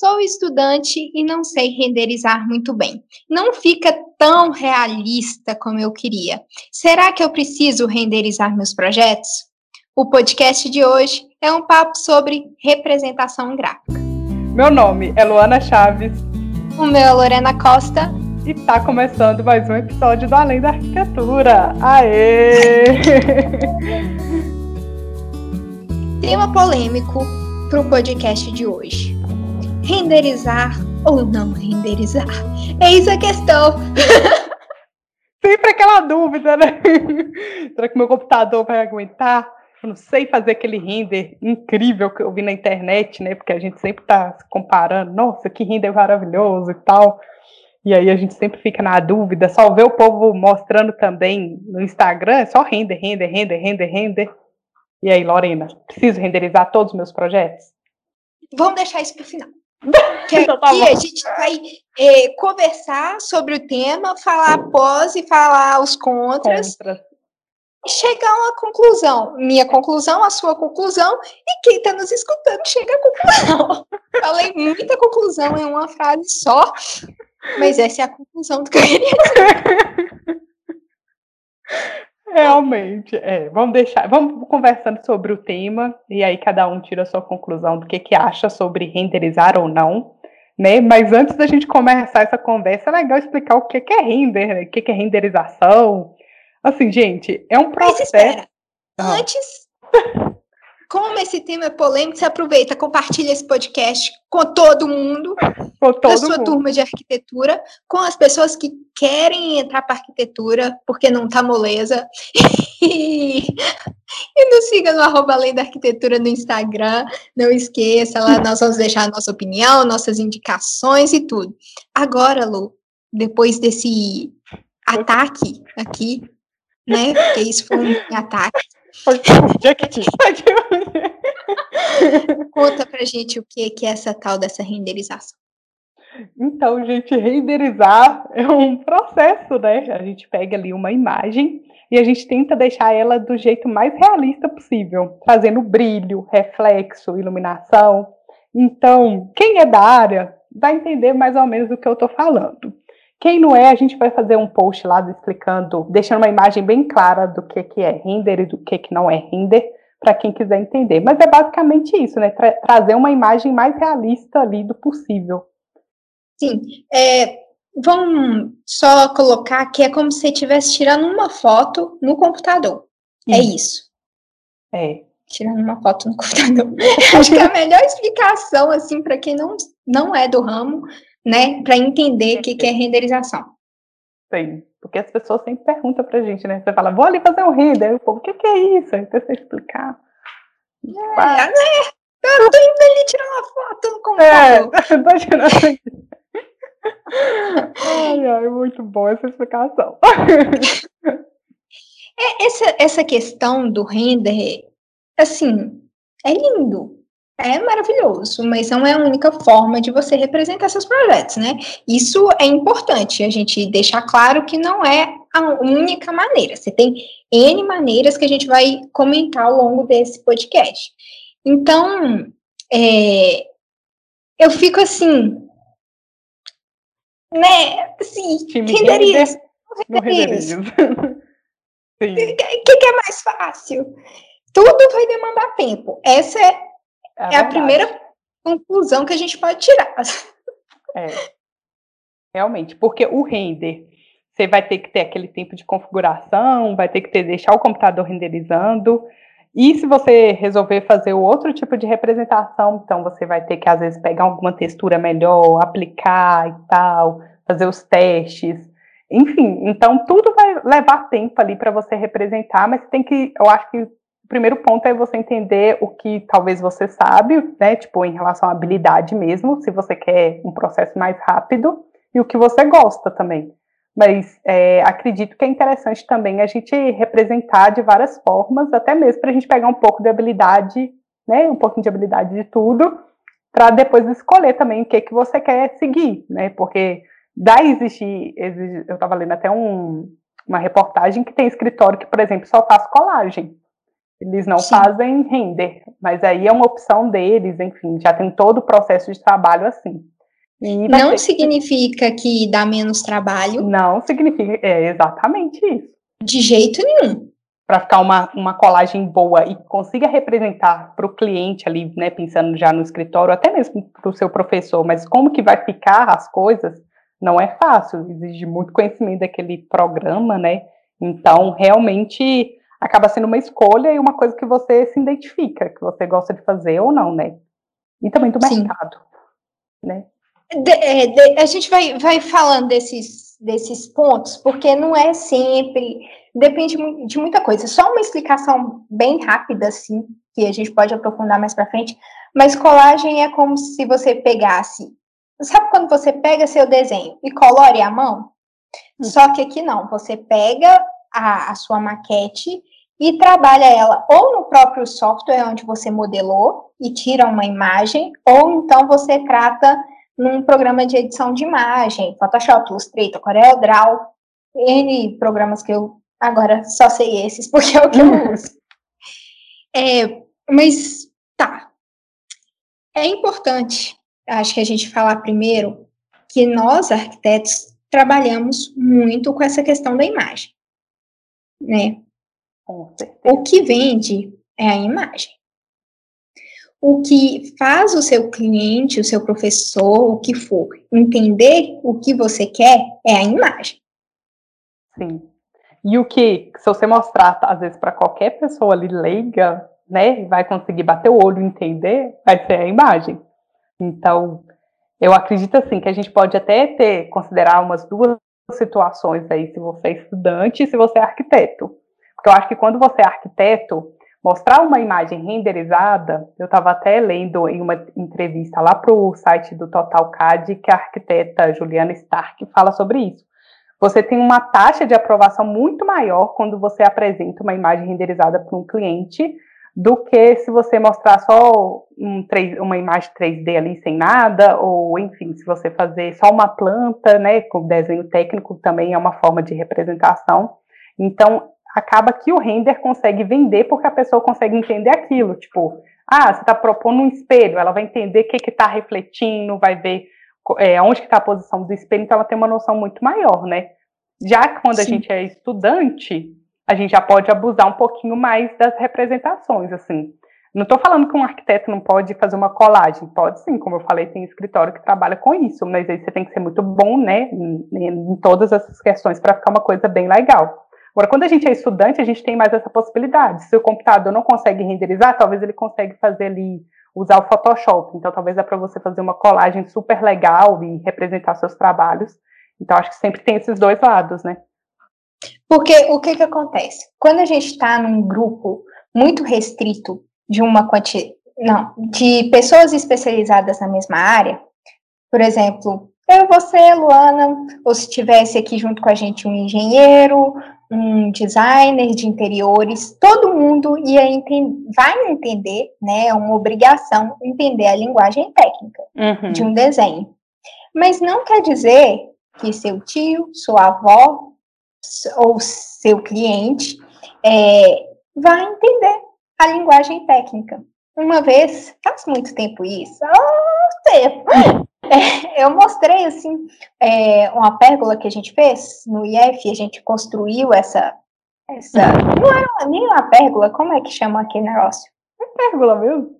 Sou estudante e não sei renderizar muito bem. Não fica tão realista como eu queria. Será que eu preciso renderizar meus projetos? O podcast de hoje é um papo sobre representação gráfica. Meu nome é Luana Chaves. O meu é Lorena Costa. E está começando mais um episódio do Além da Arquitetura. Aê! Tema polêmico para o podcast de hoje renderizar ou não renderizar? Eis a questão. Sempre aquela dúvida, né? Será que meu computador vai aguentar? Eu não sei fazer aquele render incrível que eu vi na internet, né? Porque a gente sempre está se comparando. Nossa, que render maravilhoso e tal. E aí a gente sempre fica na dúvida. Só vê o povo mostrando também no Instagram, é só render, render, render, render, render. E aí, Lorena, preciso renderizar todos os meus projetos? Vamos deixar isso para o final. Que então, tá aqui a gente vai é, conversar sobre o tema, falar pós e falar os contras. Contra. E chegar a uma conclusão. Minha conclusão, a sua conclusão, e quem está nos escutando chega à conclusão. Falei muita conclusão em uma frase só, mas essa é a conclusão do que eu queria dizer. Realmente, é. Vamos deixar, vamos conversando sobre o tema e aí cada um tira a sua conclusão do que, que acha sobre renderizar ou não, né? Mas antes da gente começar essa conversa, é legal explicar o que, que é render, né? o que, que é renderização. Assim, gente, é um processo. Mas espera. Ah. Antes, como esse tema é polêmico, você aproveita, compartilha esse podcast com todo mundo, com todo a sua mundo. turma de arquitetura, com as pessoas que querem entrar para arquitetura, porque não tá moleza. E, e nos siga no arroba Além da Arquitetura no Instagram. Não esqueça, lá nós vamos deixar a nossa opinião, nossas indicações e tudo. Agora, Lu, depois desse ataque aqui, né? Porque isso foi um ataque. Conta pra gente o que, é essa tal dessa renderização. Então, gente, renderizar é um processo, né? A gente pega ali uma imagem e a gente tenta deixar ela do jeito mais realista possível, trazendo brilho, reflexo, iluminação. Então, quem é da área vai entender mais ou menos do que eu estou falando. Quem não é, a gente vai fazer um post lá explicando, deixando uma imagem bem clara do que, que é render e do que, que não é render, para quem quiser entender. Mas é basicamente isso, né? Tra trazer uma imagem mais realista ali do possível. Sim. É, vamos só colocar que é como se você estivesse tirando uma foto no computador. É isso. É. Tirando uma foto no computador. Acho que é a melhor explicação, assim, para quem não, não é do ramo, né, para entender o que, que é renderização. Sim, porque as pessoas sempre perguntam pra gente, né? Você fala, vou ali fazer um render, o povo, o que, que é isso? Então você explicar. É, né? Eu tô indo ali tirar uma foto no computador. É, tô tirando ai, ai, muito boa essa explicação. É, essa, essa questão do render, assim, é lindo é maravilhoso, mas não é a única forma de você representar seus projetos, né? Isso é importante, a gente deixar claro que não é a única maneira. Você tem N maneiras que a gente vai comentar ao longo desse podcast. Então, é, eu fico assim, né? Assim, renderiza. Renderiza. O que, que é mais fácil? Tudo vai demandar tempo. Essa é é, é a primeira conclusão que a gente pode tirar. É. Realmente, porque o render, você vai ter que ter aquele tempo de configuração, vai ter que ter, deixar o computador renderizando. E se você resolver fazer outro tipo de representação, então você vai ter que, às vezes, pegar alguma textura melhor, aplicar e tal, fazer os testes. Enfim, então tudo vai levar tempo ali para você representar, mas tem que, eu acho que primeiro ponto é você entender o que talvez você sabe, né? Tipo, em relação à habilidade mesmo, se você quer um processo mais rápido, e o que você gosta também. Mas é, acredito que é interessante também a gente representar de várias formas, até mesmo para a gente pegar um pouco de habilidade, né? Um pouquinho de habilidade de tudo, para depois escolher também o que, que você quer seguir, né? Porque dá existir, eu estava lendo até um, uma reportagem que tem escritório que, por exemplo, só faz colagem. Eles não Sim. fazem render, mas aí é uma opção deles, enfim, já tem todo o processo de trabalho assim. E não significa que dá menos trabalho. Não significa, é exatamente isso. De jeito nenhum. Para ficar uma, uma colagem boa e consiga representar para o cliente ali, né, pensando já no escritório, até mesmo para o seu professor, mas como que vai ficar as coisas, não é fácil, exige muito conhecimento daquele programa, né? Então, realmente acaba sendo uma escolha e uma coisa que você se identifica, que você gosta de fazer ou não, né? E também do mercado, né? De, é, de, a gente vai, vai falando desses, desses pontos, porque não é sempre, depende de muita coisa. Só uma explicação bem rápida, assim, que a gente pode aprofundar mais para frente, mas colagem é como se você pegasse, sabe quando você pega seu desenho e colore a mão? Hum. Só que aqui não, você pega a, a sua maquete e trabalha ela ou no próprio software onde você modelou e tira uma imagem, ou então você trata num programa de edição de imagem, Photoshop, Illustrator, CorelDRAW, N programas que eu agora só sei esses porque é o que eu uso. É, mas tá. É importante, acho que a gente falar primeiro que nós arquitetos trabalhamos muito com essa questão da imagem, né? O que vende é a imagem. O que faz o seu cliente, o seu professor, o que for, entender o que você quer é a imagem. Sim. E o que, se você mostrar, às vezes, para qualquer pessoa ali leiga, né, vai conseguir bater o olho e entender, vai ser a imagem. Então, eu acredito assim que a gente pode até ter considerar umas duas situações aí, se você é estudante e se você é arquiteto. Porque eu acho que quando você é arquiteto, mostrar uma imagem renderizada, eu estava até lendo em uma entrevista lá para o site do TotalCAD que a arquiteta Juliana Stark fala sobre isso. Você tem uma taxa de aprovação muito maior quando você apresenta uma imagem renderizada para um cliente do que se você mostrar só um 3, uma imagem 3D ali sem nada, ou enfim, se você fazer só uma planta, né, com desenho técnico também é uma forma de representação. Então, acaba que o render consegue vender porque a pessoa consegue entender aquilo. Tipo, ah, você está propondo um espelho, ela vai entender o que está refletindo, vai ver é, onde está a posição do espelho, então ela tem uma noção muito maior, né? Já que quando Sim. a gente é estudante, a gente já pode abusar um pouquinho mais das representações, assim. Não estou falando que um arquiteto não pode fazer uma colagem, pode sim, como eu falei, tem escritório que trabalha com isso, mas aí você tem que ser muito bom, né, em, em todas essas questões para ficar uma coisa bem legal. Agora, quando a gente é estudante, a gente tem mais essa possibilidade. Se o computador não consegue renderizar, talvez ele consegue fazer ali, usar o Photoshop. Então, talvez dá para você fazer uma colagem super legal e representar seus trabalhos. Então, acho que sempre tem esses dois lados, né? Porque o que que acontece? Quando a gente está num grupo muito restrito de uma quantidade, não, de pessoas especializadas na mesma área, por exemplo, eu, você, Luana, ou se tivesse aqui junto com a gente um engenheiro, um designer de interiores, todo mundo ia vai entender, né, é uma obrigação entender a linguagem técnica uhum. de um desenho. Mas não quer dizer que seu tio, sua avó ou seu cliente é, vai entender a linguagem técnica. Uma vez, faz muito tempo isso, oh, tempo, é, eu mostrei, assim, é, uma pérgola que a gente fez no IF, a gente construiu essa, essa, não era nem uma pérgola, como é que chama aquele negócio? É pérgola mesmo?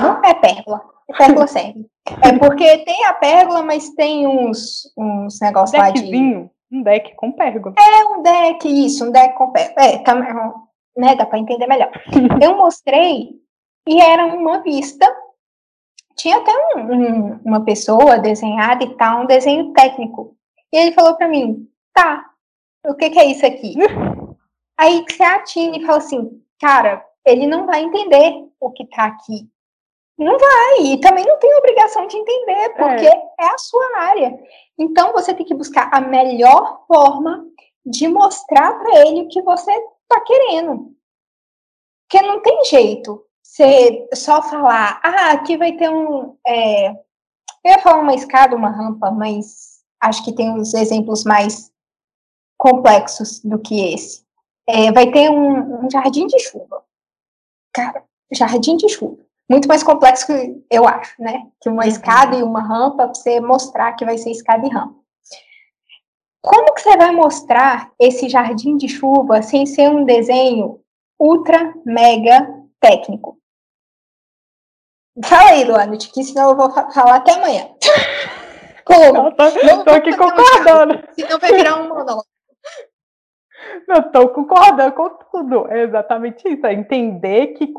Não é pérgola, é pérgola serve. É porque tem a pérgola, mas tem uns, uns negócios lá de... Um deck com pérgola. É, um deck, isso, um deck com pérgola. É, tá, né, dá para entender melhor. eu mostrei e era uma vista tinha até um, um, uma pessoa desenhada e tal, um desenho técnico. E ele falou para mim, tá, o que, que é isso aqui? Aí você atina e fala assim, cara, ele não vai entender o que tá aqui. Não vai, e também não tem obrigação de entender, porque é, é a sua área. Então você tem que buscar a melhor forma de mostrar para ele o que você tá querendo. Porque não tem jeito você só falar, ah, aqui vai ter um. É, eu ia falar uma escada, uma rampa, mas acho que tem uns exemplos mais complexos do que esse. É, vai ter um, um, jardim de chuva. cara, jardim de chuva. Muito mais complexo que eu acho, né? Que uma uhum. escada e uma rampa para você mostrar que vai ser escada e rampa. Como que você vai mostrar esse jardim de chuva sem ser um desenho ultra mega técnico? Fala aí, Luana, que senão eu vou falar até amanhã. Como? Tô, tô aqui concordando. Senão vai virar um monólogo. Estou concordando com tudo. É exatamente isso. É entender que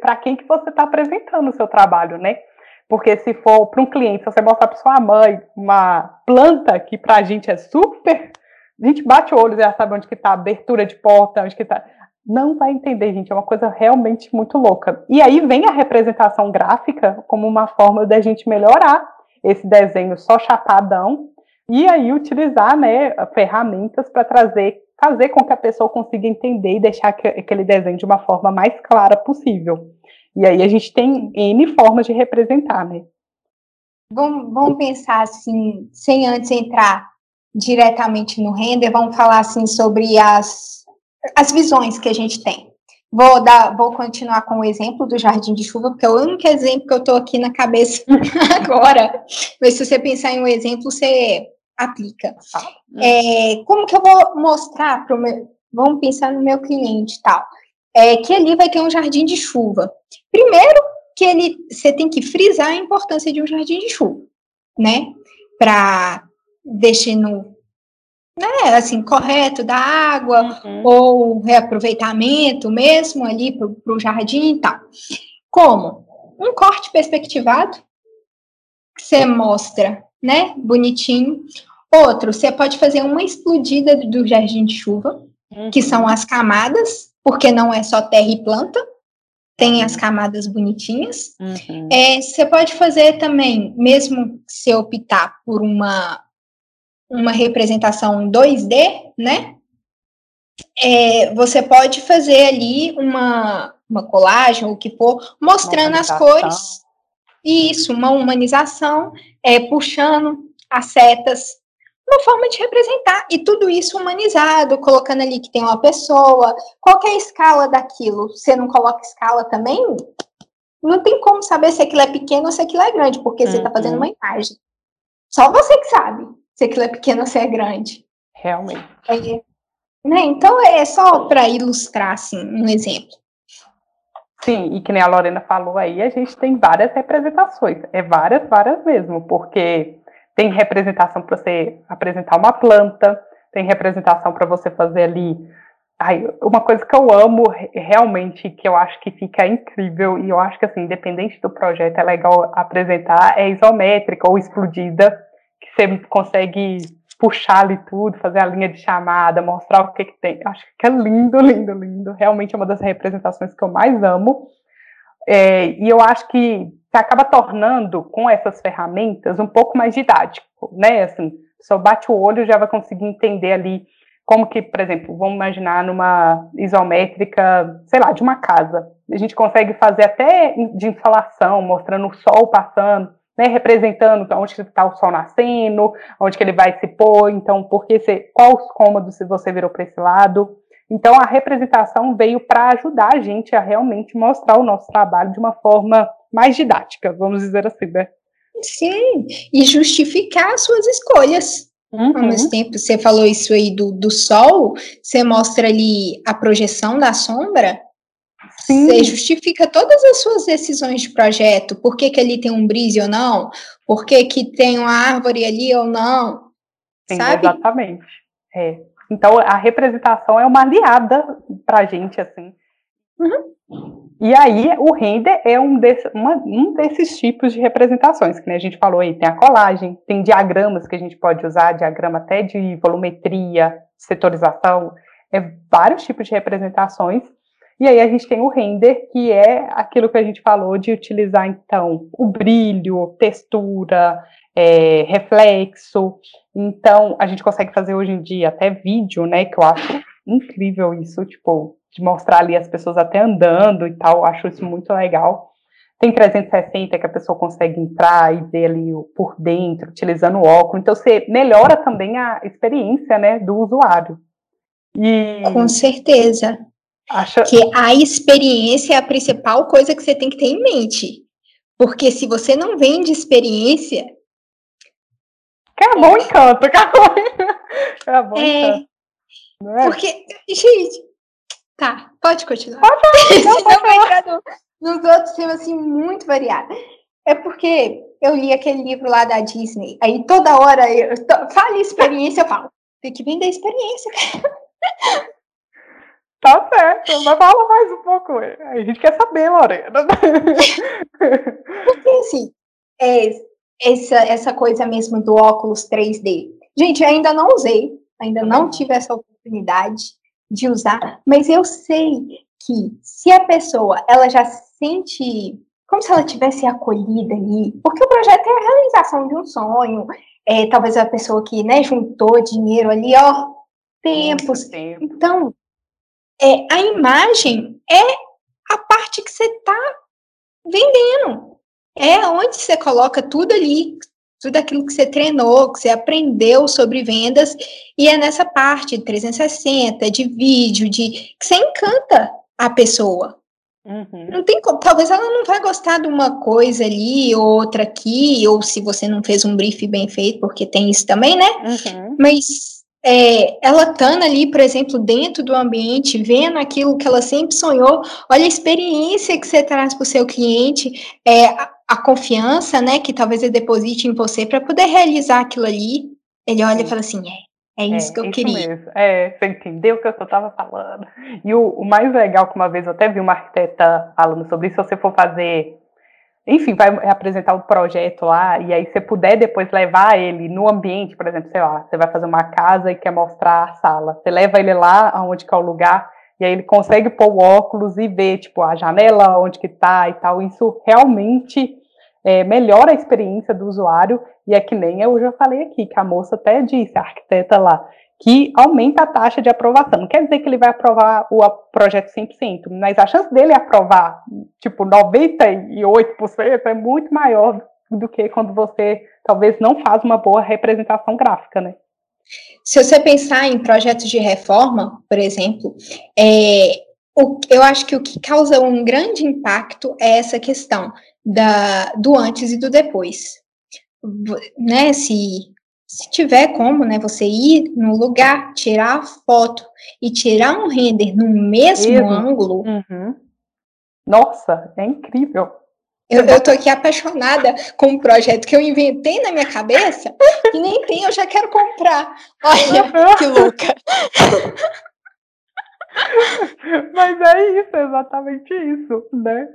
para quem que você está apresentando o seu trabalho, né? Porque se for para um cliente, se você mostrar para sua mãe uma planta que para a gente é super, a gente bate o olho e já sabe onde que está a abertura de porta, onde que está. Não vai entender, gente. É uma coisa realmente muito louca. E aí vem a representação gráfica como uma forma da gente melhorar esse desenho só chapadão e aí utilizar né, ferramentas para trazer fazer com que a pessoa consiga entender e deixar aquele desenho de uma forma mais clara possível. E aí a gente tem N formas de representar, né? Vamos, vamos pensar assim, sem antes entrar diretamente no render, vamos falar assim sobre as, as visões que a gente tem. Vou dar, vou continuar com o exemplo do jardim de chuva, porque é o único exemplo que eu estou aqui na cabeça agora. Mas se você pensar em um exemplo, você aplica. Ah, é, como que eu vou mostrar para o meu. Vamos pensar no meu cliente tal. É, que ali vai ter um jardim de chuva. Primeiro, que ele, você tem que frisar a importância de um jardim de chuva, né? Para deixar no, né, assim, correto da água, uhum. ou reaproveitamento mesmo ali para o jardim e tal. Como? Um corte perspectivado, que você mostra né? Bonitinho. Outro, você pode fazer uma explodida do jardim de chuva, uhum. que são as camadas, porque não é só terra e planta, tem as camadas bonitinhas. Uhum. É, você pode fazer também, mesmo se optar por uma, uma representação 2D, né? É, você pode fazer ali uma, uma colagem, ou o que for, mostrando as cores isso, uma humanização, é, puxando as setas, uma forma de representar, e tudo isso humanizado, colocando ali que tem uma pessoa, qual é a escala daquilo? Você não coloca escala também? Não tem como saber se aquilo é pequeno ou se aquilo é grande, porque uhum. você está fazendo uma imagem. Só você que sabe se aquilo é pequeno ou se é grande. Realmente. É, né? Então, é só para ilustrar, assim, um exemplo. Sim, e que nem a Lorena falou aí, a gente tem várias representações, é várias, várias mesmo, porque tem representação para você apresentar uma planta, tem representação para você fazer ali. Ai, uma coisa que eu amo realmente, que eu acho que fica incrível, e eu acho que assim, independente do projeto, é legal apresentar, é isométrica ou explodida, que você consegue puxar ali tudo, fazer a linha de chamada, mostrar o que, que tem. Acho que é lindo, lindo, lindo. Realmente é uma das representações que eu mais amo. É, e eu acho que se acaba tornando, com essas ferramentas, um pouco mais didático, né? Assim, só bate o olho já vai conseguir entender ali como que, por exemplo, vamos imaginar numa isométrica, sei lá, de uma casa. A gente consegue fazer até de instalação, mostrando o sol passando, né, representando onde está o sol nascendo, onde que ele vai se pôr, então, porque você, qual os cômodos se você virou para esse lado. Então, a representação veio para ajudar a gente a realmente mostrar o nosso trabalho de uma forma mais didática, vamos dizer assim, né? Sim, e justificar as suas escolhas. Uhum. Ao mesmo tempo, você falou isso aí do, do sol, você mostra ali a projeção da sombra, Sim. Você justifica todas as suas decisões de projeto, por que, que ali tem um brise ou não, por que, que tem uma árvore ali ou não, Sim, sabe? Exatamente. É. Então, a representação é uma aliada para a gente, assim. Uhum. E aí, o render é um, desse, uma, um desses tipos de representações, que né, a gente falou aí, tem a colagem, tem diagramas que a gente pode usar, diagrama até de volumetria, setorização, é vários tipos de representações, e aí a gente tem o render, que é aquilo que a gente falou de utilizar, então, o brilho, textura, é, reflexo. Então, a gente consegue fazer hoje em dia até vídeo, né? Que eu acho incrível isso, tipo, de mostrar ali as pessoas até andando e tal. Eu acho isso muito legal. Tem 360 que a pessoa consegue entrar e ver ali por dentro, utilizando o óculos. Então, você melhora também a experiência, né, do usuário. E... Com certeza. Acha... Que a experiência é a principal coisa que você tem que ter em mente. Porque se você não vende experiência. Acabou o encanto, acabou. Acabou é, encanto. É? Porque, gente. Tá, pode continuar. Pode, não, pode vai entrar no, nos outros temas assim, muito variados. É porque eu li aquele livro lá da Disney, aí toda hora eu falo experiência, eu falo, tem que vender experiência, cara. Tá certo, mas fala mais um pouco. A gente quer saber, Lorena. Porque assim, é, essa, essa coisa mesmo do óculos 3D. Gente, eu ainda não usei, ainda não tive essa oportunidade de usar, mas eu sei que se a pessoa ela já sente como se ela tivesse acolhida ali, porque o projeto é a realização de um sonho, é, talvez a pessoa que né, juntou dinheiro ali, ó, tempos. Tempo. Então, é, a imagem é a parte que você está vendendo. É onde você coloca tudo ali, tudo aquilo que você treinou, que você aprendeu sobre vendas, e é nessa parte de 360, de vídeo, de que você encanta a pessoa. Uhum. Não tem como, talvez ela não vai gostar de uma coisa ali, outra aqui, ou se você não fez um brief bem feito, porque tem isso também, né? Uhum. Mas é, ela estando ali, por exemplo, dentro do ambiente, vendo aquilo que ela sempre sonhou, olha a experiência que você traz para o seu cliente, é, a, a, confiança, né, que talvez ele deposite em você para poder realizar aquilo ali. Ele olha e fala assim, é, é isso é, que eu isso queria. Mesmo. É, você entendeu o que eu estava falando. E o, o, mais legal que uma vez eu até vi uma arquiteta falando sobre isso, se você for fazer enfim, vai apresentar o projeto lá, e aí você puder depois levar ele no ambiente, por exemplo, sei lá, você vai fazer uma casa e quer mostrar a sala. Você leva ele lá onde que é o lugar, e aí ele consegue pôr o óculos e ver, tipo, a janela, onde que tá e tal. Isso realmente é, melhora a experiência do usuário, e é que nem eu já falei aqui, que a moça até disse, a arquiteta lá, que aumenta a taxa de aprovação. Não quer dizer que ele vai aprovar o projeto 100%, mas a chance dele aprovar, tipo, 98% é muito maior do que quando você talvez não faz uma boa representação gráfica, né? Se você pensar em projetos de reforma, por exemplo, é, o, eu acho que o que causa um grande impacto é essa questão da, do antes e do depois. Né, se se tiver como, né, você ir no lugar, tirar a foto e tirar um render no mesmo ângulo. Uhum. Nossa, é incrível. Eu, eu tô aqui apaixonada com um projeto que eu inventei na minha cabeça e nem tem, eu já quero comprar. Olha, uhum. que louca. Mas é isso, exatamente isso, né?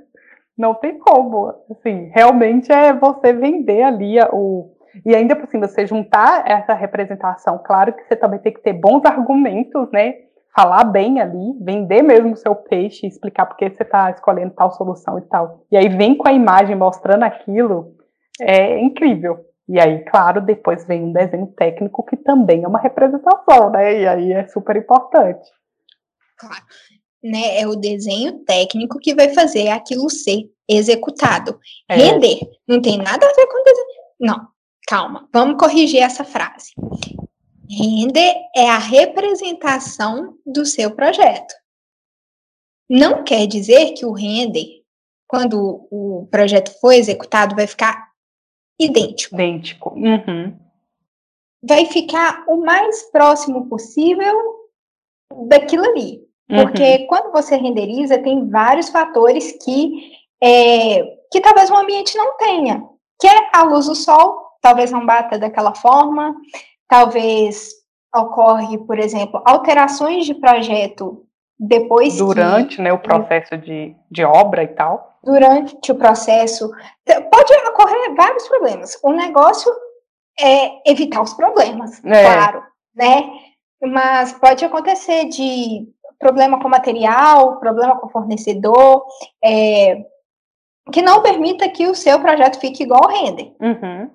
Não tem como. Assim, realmente é você vender ali o, e ainda por cima, você juntar essa representação, claro que você também tem que ter bons argumentos, né? Falar bem ali, vender mesmo o seu peixe, explicar por que você está escolhendo tal solução e tal. E aí vem com a imagem mostrando aquilo, é incrível. E aí, claro, depois vem um desenho técnico que também é uma representação, né? E aí é super importante. Claro. Né, é o desenho técnico que vai fazer aquilo ser executado. É. Render não tem nada a ver com desenho. Não, calma, vamos corrigir essa frase. Render é a representação do seu projeto. Não quer dizer que o render, quando o projeto for executado, vai ficar idêntico. Idêntico. Uhum. Vai ficar o mais próximo possível daquilo ali. Porque uhum. quando você renderiza, tem vários fatores que, é, que talvez o ambiente não tenha. Que é a luz do sol, talvez não bata daquela forma, talvez ocorre, por exemplo, alterações de projeto depois durante que, né, o processo de, de obra e tal. Durante o processo pode ocorrer vários problemas. O negócio é evitar os problemas, é. claro, né? Mas pode acontecer de problema com material, problema com fornecedor, é, que não permita que o seu projeto fique igual ao render. Uhum.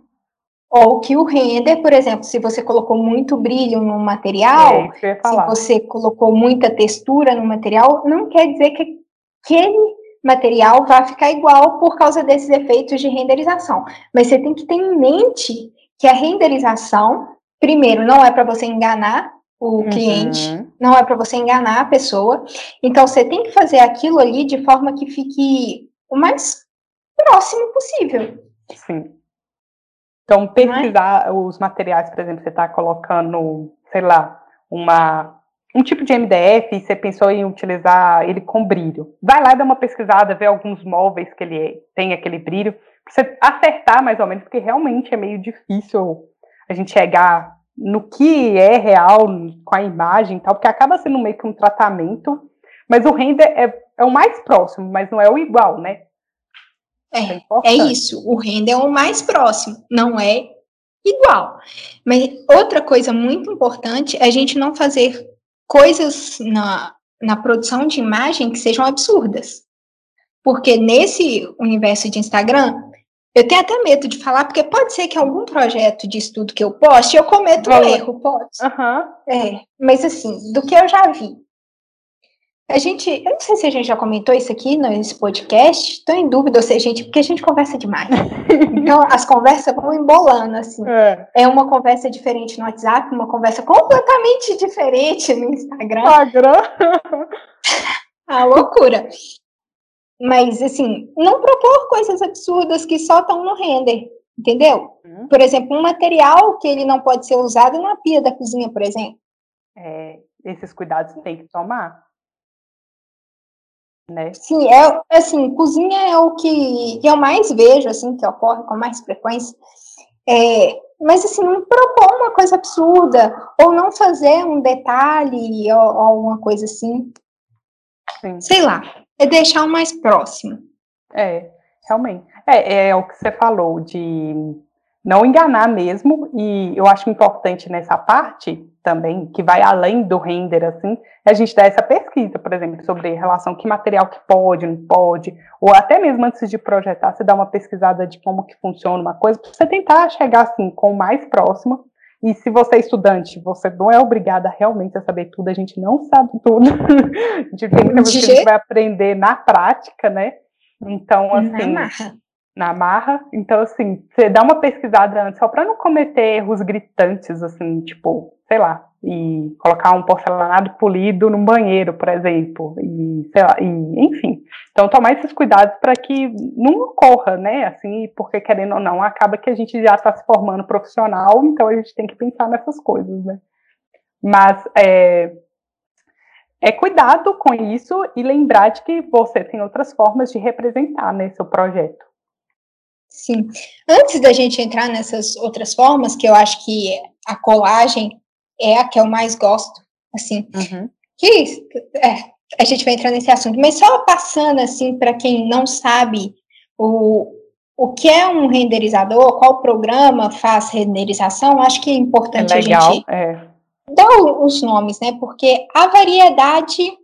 Ou que o render, por exemplo, se você colocou muito brilho no material, é, se você colocou muita textura no material, não quer dizer que aquele material vai ficar igual por causa desses efeitos de renderização. Mas você tem que ter em mente que a renderização, primeiro, não é para você enganar o uhum. cliente, não é para você enganar a pessoa. Então você tem que fazer aquilo ali de forma que fique o mais próximo possível. Sim. Então, é? pesquisar é? os materiais, por exemplo, você está colocando, sei lá, uma, um tipo de MDF e você pensou em utilizar ele com brilho. Vai lá e dá uma pesquisada, vê alguns móveis que ele tem aquele brilho, para você acertar mais ou menos, porque realmente é meio difícil a gente chegar no que é real com a imagem e tal, porque acaba sendo meio que um tratamento, mas o render é, é o mais próximo, mas não é o igual, né? É, é, é isso. O render é o mais próximo, não é igual. Mas outra coisa muito importante é a gente não fazer coisas na, na produção de imagem que sejam absurdas. Porque nesse universo de Instagram, eu tenho até medo de falar, porque pode ser que algum projeto de estudo que eu poste, eu cometa um erro, pode. Uhum. É, mas assim, do que eu já vi, a gente, eu não sei se a gente já comentou isso aqui nesse podcast, estou em dúvida, ou seja, gente, porque a gente conversa demais. então, as conversas vão embolando, assim. É. é. uma conversa diferente no WhatsApp, uma conversa completamente diferente no Instagram. Instagram? A loucura. Mas, assim, não propor coisas absurdas que só estão no render, entendeu? Hum. Por exemplo, um material que ele não pode ser usado na pia da cozinha, por exemplo. É, esses cuidados tem que tomar né? Sim, é assim, cozinha é o que, que eu mais vejo, assim, que ocorre com mais frequência. É, mas assim, não propor uma coisa absurda, ou não fazer um detalhe ou, ou alguma coisa assim. Sim. Sei lá, é deixar o mais próximo. É, realmente. É, é o que você falou, de não enganar mesmo, e eu acho importante nessa parte também, que vai além do render, assim, a gente dar essa pesquisa, por exemplo, sobre relação que material que pode, não pode, ou até mesmo antes de projetar, você dá uma pesquisada de como que funciona uma coisa, para você tentar chegar, assim, com o mais próximo, e se você é estudante, você não é obrigada realmente a saber tudo, a gente não sabe tudo, a gente tem muita coisa que a gente vai aprender na prática, né, então, assim na marra. Então, assim, você dá uma pesquisada antes, só para não cometer erros gritantes, assim, tipo, sei lá, e colocar um porcelanato polido no banheiro, por exemplo, e sei lá, e, enfim. Então, tomar esses cuidados para que não ocorra, né, assim, porque querendo ou não, acaba que a gente já está se formando profissional, então a gente tem que pensar nessas coisas, né. Mas, é, é cuidado com isso e lembrar de que você tem outras formas de representar, né, seu projeto. Sim. Antes da gente entrar nessas outras formas, que eu acho que a colagem é a que eu mais gosto, assim, uhum. que é, a gente vai entrar nesse assunto, mas só passando, assim, para quem não sabe o, o que é um renderizador, qual programa faz renderização, acho que é importante é legal, a gente é. dar os nomes, né, porque a variedade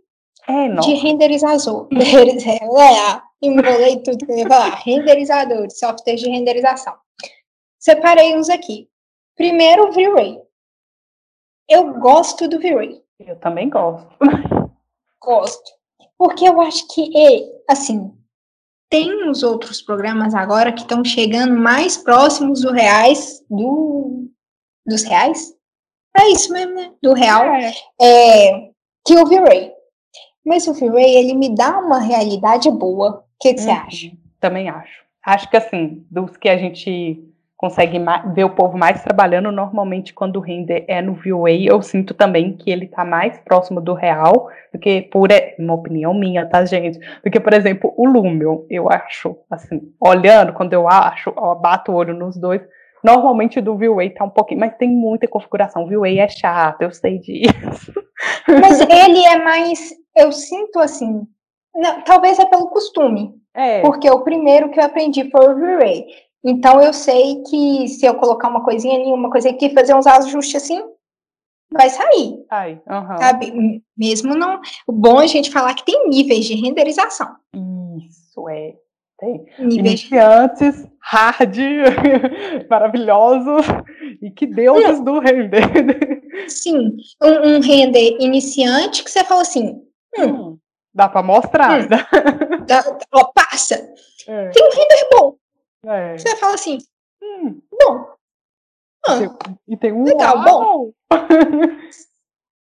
é, de renderizador, é, Embolei tudo que eu ia falar. Renderizador, software de renderização. Separei uns aqui. Primeiro, o V-Ray. Eu gosto do V-Ray. Eu também gosto. Gosto. Porque eu acho que, assim, tem uns outros programas agora que estão chegando mais próximos do reais, do, dos reais? É isso mesmo, né? Do real. É. É, que o V-Ray. Mas o V-Ray, ele me dá uma realidade boa que, que você uhum. acha? Também acho. Acho que assim, dos que a gente consegue ver o povo mais trabalhando, normalmente quando o render é no VUA, eu sinto também que ele está mais próximo do real do que por uma opinião minha, tá, gente? Do que, por exemplo, o Lumion, eu acho, assim, olhando, quando eu acho, ó, bato o olho nos dois, normalmente do VUA tá um pouquinho, mas tem muita configuração, o VUA é chato, eu sei disso. Mas ele é mais, eu sinto assim, não, talvez é pelo costume. É. Porque o primeiro que eu aprendi foi o V-Ray. Então eu sei que se eu colocar uma coisinha ali, uma coisa aqui, fazer uns ajustes assim, vai sair. Ai, uhum. Sabe? Mesmo não. O bom é a gente falar que tem níveis de renderização. Isso é. Tem. Níveis. Iniciantes, hard, maravilhosos, e que deuses do render. Sim, um, um, render iniciante que você fala assim. Hum, hum Dá pra mostrar. Hum. Dá, ó, passa. É. Tem um render bom. É. Você fala assim, hum, bom. Ah, e tem um legal, uau. bom.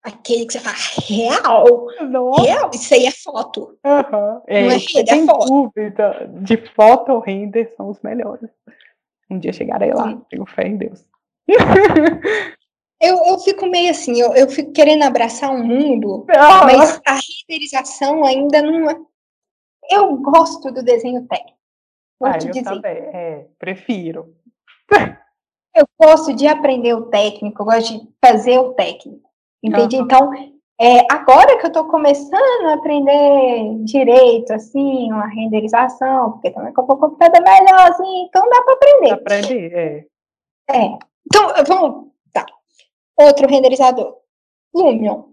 Aquele que você fala, real? Nossa. Real? Isso aí é foto. Uhum. É, não é render, é foto. dúvida de foto ou render são os melhores. Um dia chegarei lá, Sim. tenho fé em Deus. Eu, eu fico meio assim, eu, eu fico querendo abraçar um mundo, ah. mas a renderização ainda não é. Eu gosto do desenho técnico. Vou ah, te eu dizer. também, é, prefiro. Eu gosto de aprender o técnico, eu gosto de fazer o técnico. Entende? Uhum. Então, é, agora que eu estou começando a aprender direito, assim, uma renderização, porque também com o computador melhor, assim, então dá para aprender. Dá para aprender, é. É. Então, vamos. Outro renderizador. Lumion.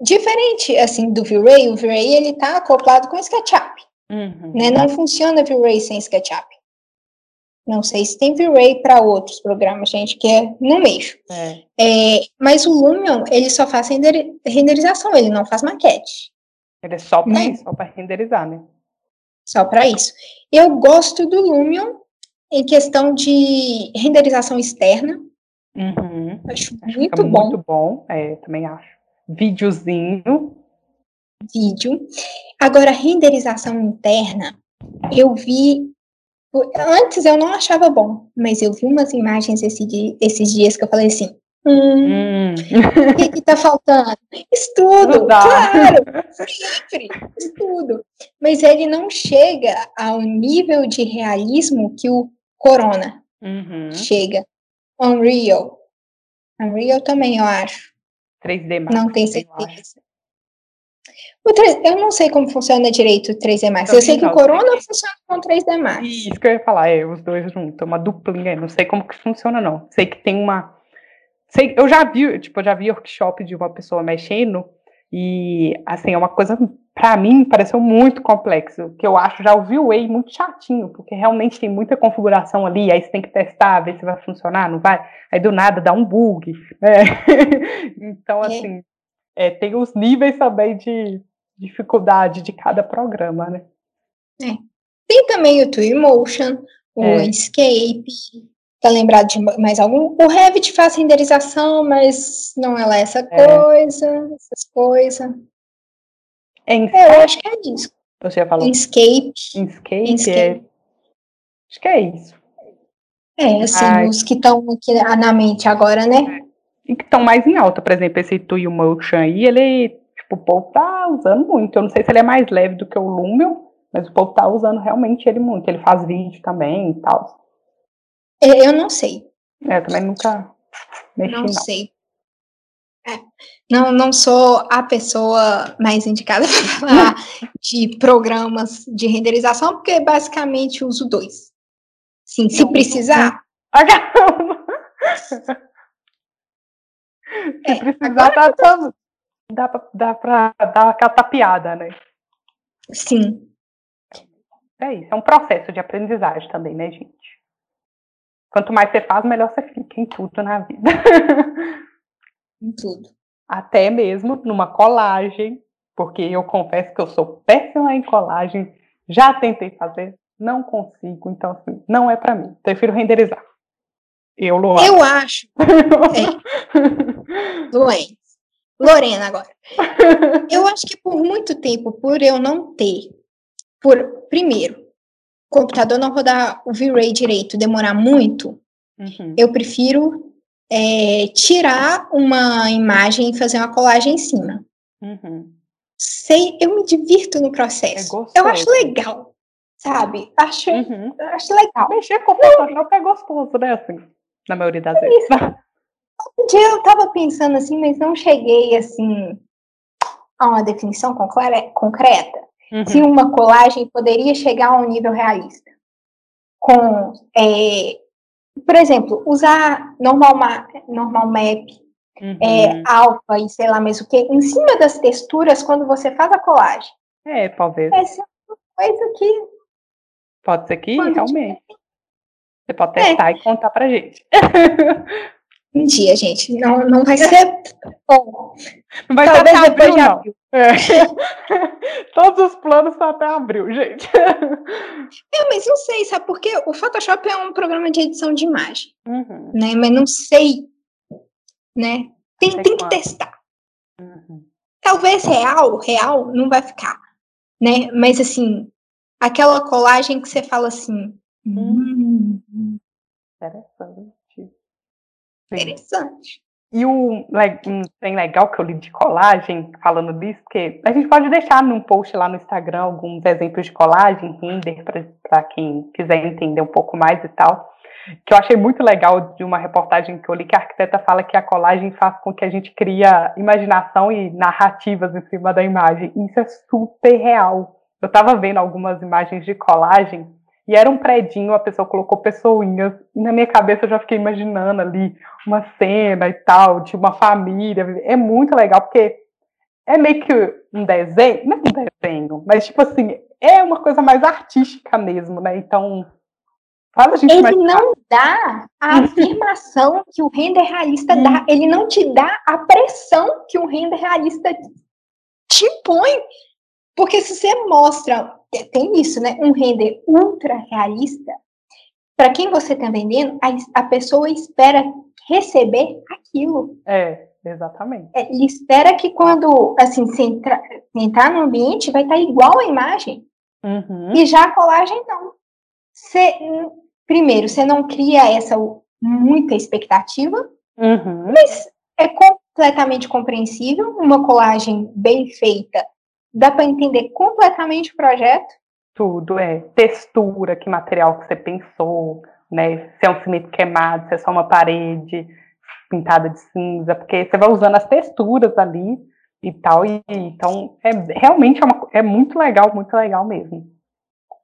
Diferente, assim, do V-Ray, o V-Ray, ele tá acoplado com SketchUp. Uhum. Né? Não funciona V-Ray sem SketchUp. Não sei se tem V-Ray para outros programas, gente, que é no meio. É. É, mas o Lumion, ele só faz render, renderização, ele não faz maquete. Ele é só para né? isso, só para renderizar, né? Só para isso. Eu gosto do Lumion em questão de renderização externa. Uhum. Acho, acho muito bom. Muito bom, é, também acho. Videozinho. Vídeo. Agora, renderização interna, eu vi Antes eu não achava bom, mas eu vi umas imagens esse dia, esses dias que eu falei assim: hum, hum. o que, que tá faltando? Estudo, claro, sempre, estudo. Mas ele não chega ao nível de realismo que o Corona uhum. chega. Unreal. Unreal também, eu acho. 3D Max. Não tenho certeza. O 3, eu não sei como funciona direito o 3D Max. Eu, sei que o Corona funciona com 3D Max. Isso que eu ia falar, é, os dois juntos, uma duplinha. Não sei como que funciona, não. Sei que tem uma. Sei, eu já vi, tipo, eu já vi workshop de uma pessoa mexendo, e assim, é uma coisa, para mim, pareceu muito complexo. Que eu acho, já o Way muito chatinho, porque realmente tem muita configuração ali, aí você tem que testar, ver se vai funcionar, não vai. Aí do nada dá um bug. Né? então, assim. É, tem os níveis também de, dificuldade de cada programa, né? É. Tem também o Twinmotion, o é. Escape, tá lembrado de mais algum? O Revit faz renderização, mas não é lá essa é. coisa, essas coisas. É, eu acho que é isso. Você ia falar? Escape. Escape, Escape. É... Acho que é isso. É, assim, Ai. os que estão aqui na mente agora, né? E que estão mais em alta, por exemplo, esse Twinmotion aí, ele o povo tá usando muito. Eu não sei se ele é mais leve do que o Lumion, mas o povo tá usando realmente ele muito. Ele faz vídeo também e tal. É, eu não sei. É, eu também nunca mexi, não. Não sei. É. Não, não sou a pessoa mais indicada para falar de programas de renderização, porque basicamente uso dois. Sim, se precisar. se precisar, tá, tá, dá pra, dá pra dar aquela tapeada, né? Sim. É isso, é um processo de aprendizagem também, né, gente? Quanto mais você faz, melhor você fica em tudo na vida. em tudo. Até mesmo numa colagem, porque eu confesso que eu sou péssima em colagem, já tentei fazer, não consigo, então assim, não é para mim. Prefiro renderizar. Eu, Luan. Eu acho. é. Doente. Lorena agora. Eu acho que por muito tempo, por eu não ter, por primeiro, computador não rodar o V-Ray direito, demorar muito, uhum. eu prefiro é, tirar uma imagem e fazer uma colagem em cima. Uhum. Sei, eu me divirto no processo. É eu acho legal, sabe? Acho, uhum. acho legal. Mexer com o Photoshop é gostoso, né? Assim, na maioria das é vezes. Um dia eu estava pensando assim, mas não cheguei assim a uma definição concreta. Uhum. Se uma colagem poderia chegar a um nível realista. Com, é, por exemplo, usar normal, ma normal map, uhum. é, alfa e sei lá mais o que, em cima das texturas quando você faz a colagem. É, talvez. Essa é uma coisa que. Pode ser que realmente. Você pode testar é. e contar pra gente. Um dia, gente. Não, não vai ser bom. Não vai Talvez ser até depois abril, de abril. É. Todos os planos são até abril, gente. É, mas não sei, sabe? Porque o Photoshop é um programa de edição de imagem. Uhum. Né? Mas não sei, né? Tem, tem que testar. Uhum. Talvez real, real não vai ficar, né? Mas assim, aquela colagem que você fala assim. Hum, interessante. Interessante. E o um bem legal que eu li de colagem, falando disso, porque a gente pode deixar num post lá no Instagram alguns exemplos de colagem, render, para quem quiser entender um pouco mais e tal. Que eu achei muito legal de uma reportagem que eu li, que a arquiteta fala que a colagem faz com que a gente cria imaginação e narrativas em cima da imagem. Isso é super real. Eu estava vendo algumas imagens de colagem e era um predinho, a pessoa colocou pessoinhas, e na minha cabeça eu já fiquei imaginando ali uma cena e tal, de uma família. É muito legal, porque é meio que um desenho, não é um desenho, mas tipo assim, é uma coisa mais artística mesmo, né? Então, fala a gente Ele mais não dá a afirmação que o render realista dá, ele não te dá a pressão que o render realista te impõe. Porque se você mostra tem isso, né? Um render ultra realista. Para quem você está vendendo, a, a, pessoa espera receber aquilo. É, exatamente. É, ele espera que quando, assim, você entra, entrar no ambiente, vai estar tá igual a imagem. Uhum. E já a colagem, não. Você, primeiro, você não cria essa muita expectativa, uhum. mas é completamente compreensível. Uma colagem bem feita Dá para entender completamente o projeto? Tudo, é. Textura, que material que você pensou, né? Se é um cimento queimado, se é só uma parede pintada de cinza, porque você vai usando as texturas ali e tal. E, então, é realmente é, uma, é muito legal, muito legal mesmo.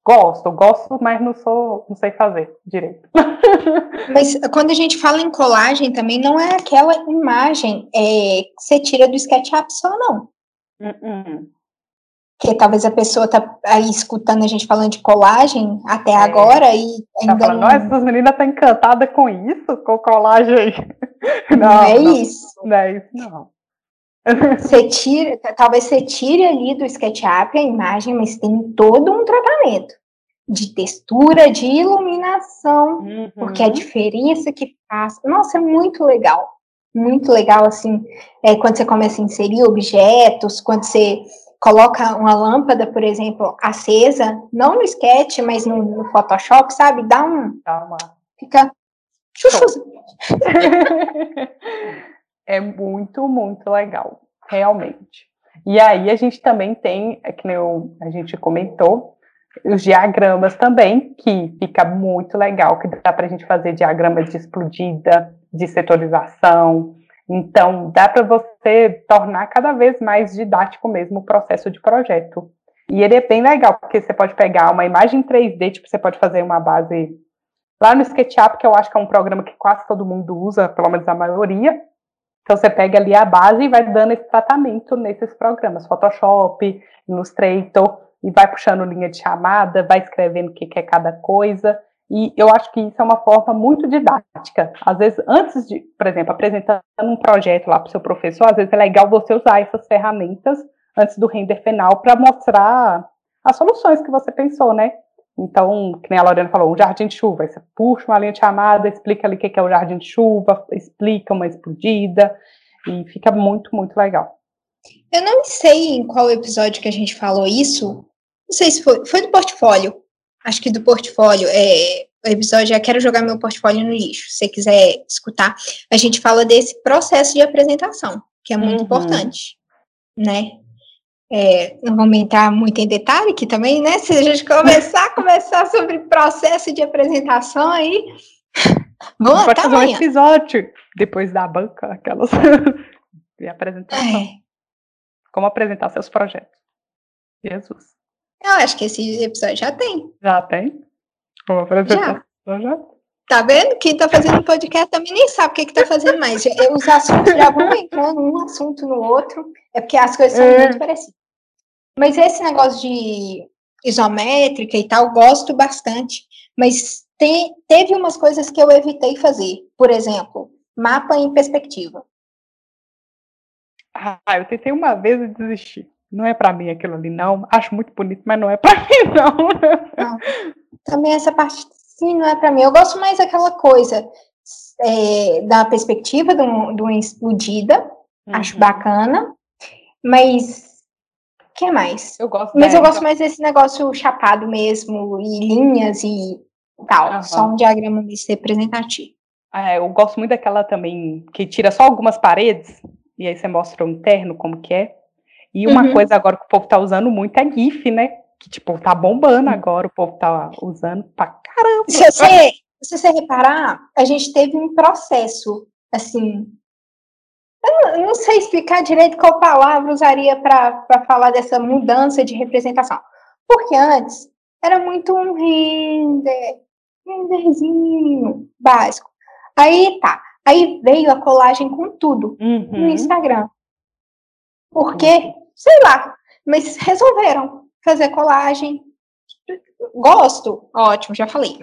Gosto, gosto, mas não sou, não sei fazer direito. Mas quando a gente fala em colagem também não é aquela imagem é, que você tira do SketchUp só, não. Uh -uh que talvez a pessoa tá aí escutando a gente falando de colagem até é. agora e tá ainda falando, não... Nossa, essas meninas estão tá encantadas com isso, com colagem. Não, não é não, isso. Não é isso, não. Você tira, talvez você tire ali do SketchUp a imagem, mas tem todo um tratamento de textura, de iluminação, uhum. porque a diferença que faz, nossa, é muito legal, muito legal assim, é, quando você começa a inserir objetos, quando você coloca uma lâmpada, por exemplo, acesa, não no sketch, mas no, no Photoshop, sabe? Dá um. Calma. Fica. é muito, muito legal, realmente. E aí a gente também tem, é que nem eu, a gente comentou, os diagramas também, que fica muito legal, que dá para a gente fazer diagramas de explodida, de setorização, então, dá para você tornar cada vez mais didático mesmo o processo de projeto. E ele é bem legal, porque você pode pegar uma imagem 3D, tipo, você pode fazer uma base lá no SketchUp, que eu acho que é um programa que quase todo mundo usa, pelo menos a maioria. Então, você pega ali a base e vai dando esse tratamento nesses programas, Photoshop, Illustrator, e vai puxando linha de chamada, vai escrevendo o que é cada coisa. E eu acho que isso é uma forma muito didática. Às vezes, antes de, por exemplo, apresentando um projeto lá para o seu professor, às vezes é legal você usar essas ferramentas antes do render final para mostrar as soluções que você pensou, né? Então, que nem a Lorena falou, um jardim de chuva, você puxa uma linha de chamada, explica ali o que é o jardim de chuva, explica uma explodida, e fica muito, muito legal. Eu não sei em qual episódio que a gente falou isso, não sei se foi, foi do portfólio, acho que do portfólio, é, o episódio é Quero Jogar Meu Portfólio no Lixo. Se você quiser escutar, a gente fala desse processo de apresentação, que é muito uhum. importante, né? É, não vamos entrar muito em detalhe aqui também, né? Se a gente começar a conversar sobre processo de apresentação aí, vamos pode fazer amanhã. um episódio depois da banca, aquelas de apresentação. É. Como apresentar seus projetos. Jesus. Eu acho que esse episódio já tem. Já tem? Vou apresentar. Já. já. Tá vendo? Quem tá fazendo podcast também nem sabe o que que tá fazendo mais. Os assuntos já vão entrando um assunto no outro. É porque as coisas são é. muito parecidas. Mas esse negócio de isométrica e tal, gosto bastante. Mas tem, teve umas coisas que eu evitei fazer. Por exemplo, mapa em perspectiva. Ah, eu tentei uma vez e desisti não é para mim aquilo ali, não. Acho muito bonito, mas não é para mim, não. não. Também essa parte, sim, não é para mim. Eu gosto mais daquela coisa. é, da perspectiva de, um, uma explodida, uhum. acho bacana, mas o que mais? Eu gosto Mas eu gosto mais desse negócio chapado mesmo, e linhas e tal, uhum. só um diagrama mais representativo. É, eu gosto muito daquela também, que tira só algumas paredes, e aí você mostra o interno, como que é. E uma uhum. coisa agora que o povo tá usando muito é GIF, né? Que, tipo, tá bombando agora, o povo tá usando pra caramba. Se você, se você reparar, a gente teve um processo, assim. Eu não sei explicar direito qual palavra usaria para falar dessa mudança de representação. Porque antes era muito um render, renderzinho básico. Aí tá. Aí veio a colagem com tudo uhum. no Instagram. Porque, sei lá, mas resolveram fazer colagem. Gosto, ótimo, já falei.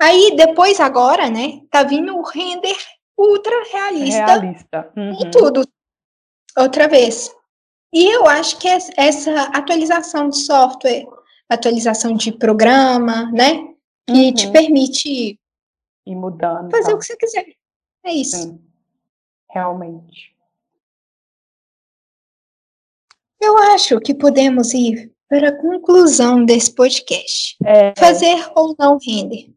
Aí depois agora, né, tá vindo o render ultra realista, realista. Uhum. em tudo. Outra vez. E eu acho que essa atualização de software, atualização de programa, né, que uhum. te permite ir mudando. Fazer tá? o que você quiser. É isso. Sim. Realmente. Eu acho que podemos ir para a conclusão desse podcast. É... Fazer ou não render?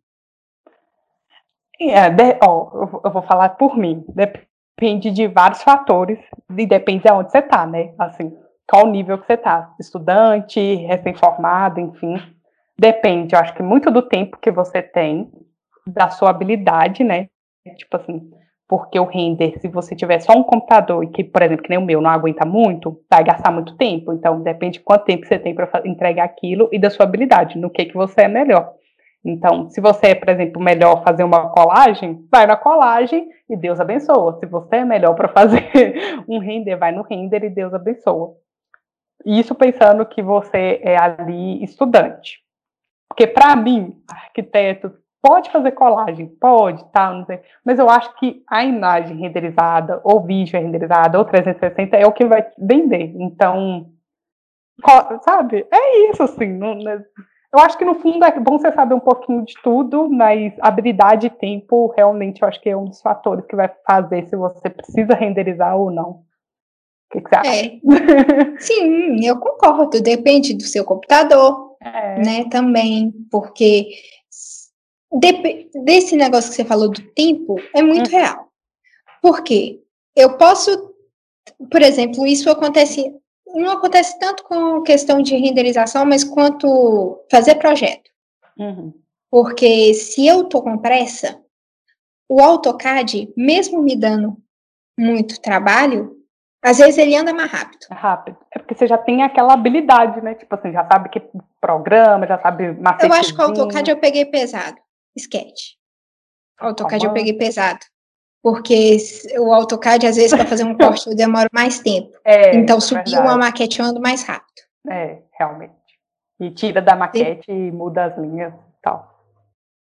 É, de, ó, eu vou falar por mim. Depende de vários fatores e depende de onde você está, né? Assim, qual nível que você está. Estudante, recém-formado, enfim. Depende, eu acho que muito do tempo que você tem, da sua habilidade, né? Tipo assim, porque o render, se você tiver só um computador e que, por exemplo, que nem o meu, não aguenta muito, vai gastar muito tempo. Então, depende de quanto tempo você tem para entregar aquilo e da sua habilidade, no que, que você é melhor. Então, se você é, por exemplo, melhor fazer uma colagem, vai na colagem e Deus abençoa. Se você é melhor para fazer um render, vai no render e Deus abençoa. Isso pensando que você é ali estudante. Porque para mim, arquiteto, Pode fazer colagem, pode, tá, não sei. Mas eu acho que a imagem renderizada, ou vídeo renderizado, ou 360 é o que vai vender. Então, sabe? É isso, assim. Não, né? Eu acho que no fundo é bom você saber um pouquinho de tudo, mas habilidade e tempo realmente eu acho que é um dos fatores que vai fazer se você precisa renderizar ou não. O que, que você acha? É. Sim, eu concordo. Depende do seu computador, é. né? Também, porque de, desse negócio que você falou do tempo é muito uhum. real. Por quê? Eu posso, por exemplo, isso acontece, não acontece tanto com questão de renderização, mas quanto fazer projeto. Uhum. Porque se eu tô com pressa, o AutoCAD, mesmo me dando muito trabalho, às vezes ele anda mais rápido. É rápido. É porque você já tem aquela habilidade, né? Tipo assim, já sabe que programa, já sabe Eu acho que o AutoCAD eu peguei pesado. Sketch. O AutoCAD eu peguei pesado. Porque o AutoCAD, às vezes, para fazer um corte, eu demoro mais tempo. É, então, é subir uma maquete eu ando mais rápido. É, realmente. E tira da maquete Sim. e muda as linhas e tal.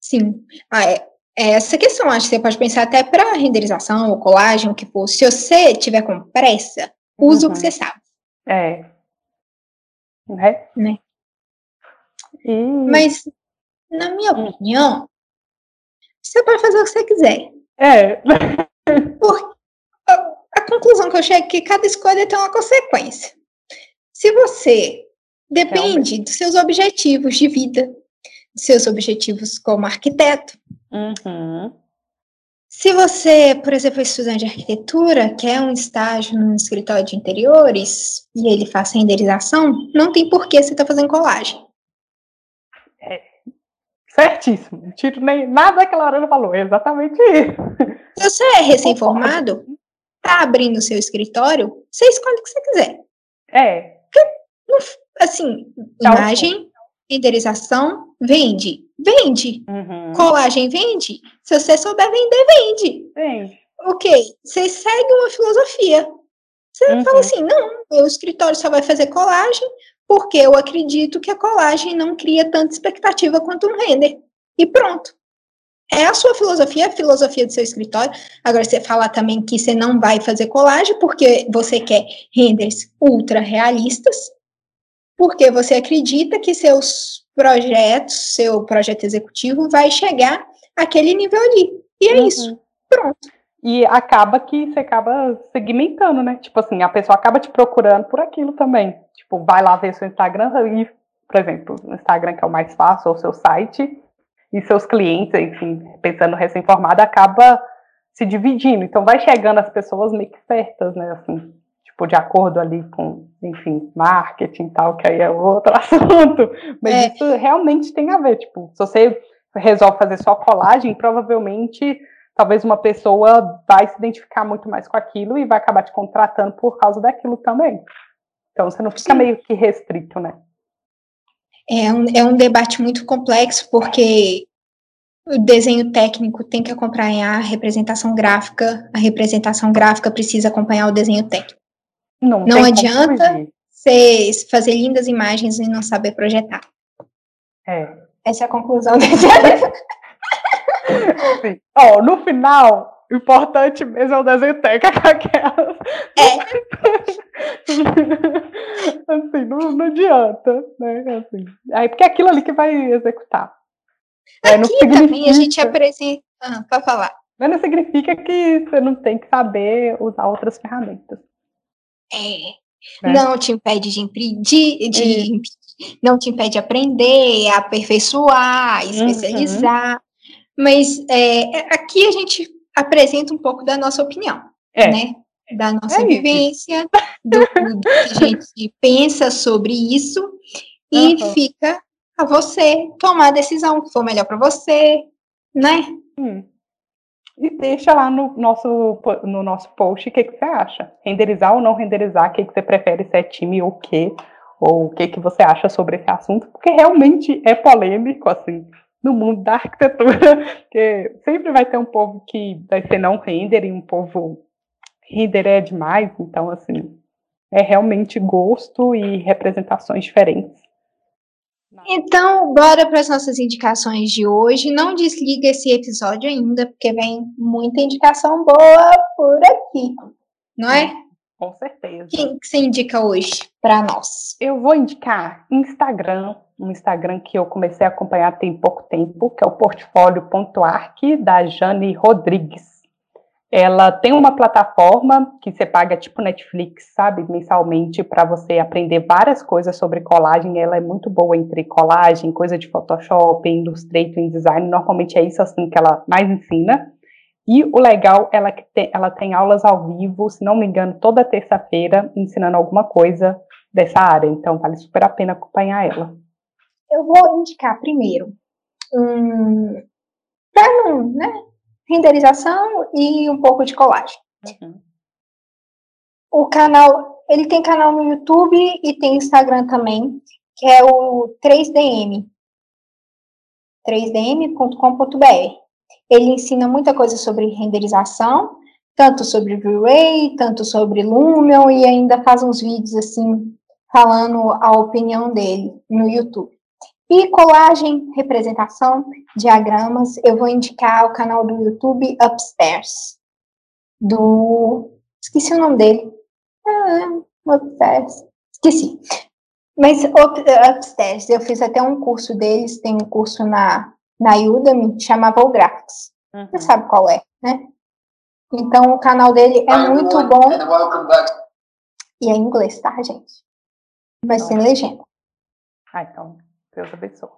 Sim. Ah, é, é essa questão. Acho que você pode pensar até para renderização ou colagem, o que for. Se você tiver com pressa, use uhum. o que uhum. você sabe. É. Né? né? E... Mas na minha opinião, você pode fazer o que você quiser. É. Porque a conclusão que eu chego é que cada escolha tem uma consequência. Se você depende Realmente. dos seus objetivos de vida, dos seus objetivos como arquiteto. Uhum. Se você, por exemplo, é estudante de arquitetura, quer um estágio num escritório de interiores e ele faz renderização, não tem por que você estar tá fazendo colagem. Certíssimo. Não tiro nem nada que a Lorena falou. É exatamente isso. Se você é recém-formado, tá abrindo o seu escritório, você escolhe o que você quiser. É. Assim, imagem, renderização, vende. Vende. Uhum. Colagem vende. Se você souber vender, vende. Vende. Ok. Você segue uma filosofia. Você uhum. fala assim, não, meu escritório só vai fazer colagem, porque eu acredito que a colagem não cria tanta expectativa quanto um render. E pronto. É a sua filosofia, a filosofia do seu escritório. Agora, você fala também que você não vai fazer colagem porque você quer renders ultra realistas, porque você acredita que seus projetos, seu projeto executivo vai chegar àquele nível ali. E é uhum. isso. Pronto. E acaba que você acaba segmentando, né? Tipo assim, a pessoa acaba te procurando por aquilo também. Tipo, vai lá ver seu Instagram e, por exemplo, o Instagram que é o mais fácil, ou seu site, e seus clientes, enfim, pensando recém-formada, acaba se dividindo. Então vai chegando as pessoas meio que certas, né? Assim, tipo, de acordo ali com, enfim, marketing e tal, que aí é outro assunto. Mas é. isso realmente tem a ver. Tipo, se você resolve fazer só colagem, provavelmente talvez uma pessoa vai se identificar muito mais com aquilo e vai acabar te contratando por causa daquilo também. Então você não fica Sim. meio que restrito, né? É um, é um debate muito complexo, porque o desenho técnico tem que acompanhar a representação gráfica, a representação gráfica precisa acompanhar o desenho técnico. Não, não adianta você fazer lindas imagens e não saber projetar. É. Essa é a conclusão desse. Sim. Oh, no final, o importante mesmo é o desenho técnico aquelas. É. assim, não, não adianta, né? Assim. Aí, porque é aquilo ali que vai executar. É, Aqui é, também a gente apresenta. Ah, para falar. Mas não significa que você não tem que saber usar outras ferramentas. É. é. Não te impede de, de, de não te impede de aprender, aperfeiçoar, uhum. especializar. Uhum. Mas é, aqui a gente apresenta um pouco da nossa opinião, é. né? Da nossa é vivência, do, do, que a gente pensa sobre isso, e uhum. fica a você tomar a decisão que for melhor para você, né? Hum. E deixa lá no nosso, no nosso post o que, que você acha. Renderizar ou não renderizar, o que, que você prefere, se é time ou o quê, ou o que, que você acha sobre esse assunto, porque realmente é polêmico, assim no mundo da arquitetura, porque sempre vai ter um povo que vai ser não render e um povo render é demais, então assim, é realmente gosto e representações diferentes. Então, bora para as nossas indicações de hoje. Não desliga esse episódio ainda, porque vem muita indicação boa por aqui, não é? Com certeza. Quem que você indica hoje para nós? Eu vou indicar Instagram, um Instagram que eu comecei a acompanhar tem pouco tempo, que é o portfólio.arc, da Jane Rodrigues. Ela tem uma plataforma que você paga tipo Netflix, sabe, mensalmente, para você aprender várias coisas sobre colagem. Ela é muito boa entre colagem, coisa de Photoshop, Illustrator, InDesign. Normalmente é isso assim que ela mais ensina. E o legal, ela, ela tem aulas ao vivo, se não me engano, toda terça-feira, ensinando alguma coisa dessa área. Então, vale super a pena acompanhar ela. Eu vou indicar primeiro um, né, renderização e um pouco de colagem. Uhum. O canal, ele tem canal no YouTube e tem Instagram também, que é o 3DM. 3dm.com.br. Ele ensina muita coisa sobre renderização, tanto sobre V-Ray, tanto sobre Lumion, e ainda faz uns vídeos assim, falando a opinião dele no YouTube. E colagem, representação, diagramas, eu vou indicar o canal do YouTube Upstairs, do... esqueci o nome dele. Ah, Upstairs, esqueci. Mas Upstairs, eu fiz até um curso deles, tem um curso na na Udemy chamava o Graphics. Uhum. Você sabe qual é, né? Então o canal dele é muito bom. E é em inglês, tá, gente? Vai ser legenda. Ah, então, Deus abençoe.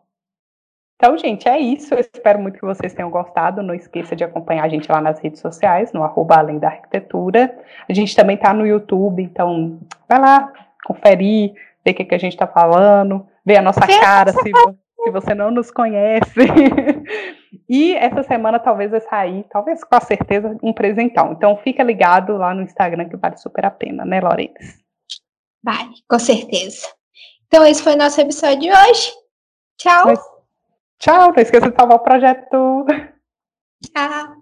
Então, gente, é isso. Eu espero muito que vocês tenham gostado. Não esqueça de acompanhar a gente lá nas redes sociais, no arroba Além da Arquitetura. A gente também tá no YouTube, então vai lá, conferir, ver o que, que a gente tá falando, ver a nossa cara, se, se você não nos conhece. e essa semana talvez vai sair, talvez com certeza, um presentão. Então fica ligado lá no Instagram que vale super a pena, né, Lorena? Vale, com certeza. Então esse foi o nosso episódio de hoje. Tchau. Mas, tchau, não esqueça de salvar o projeto. Tchau.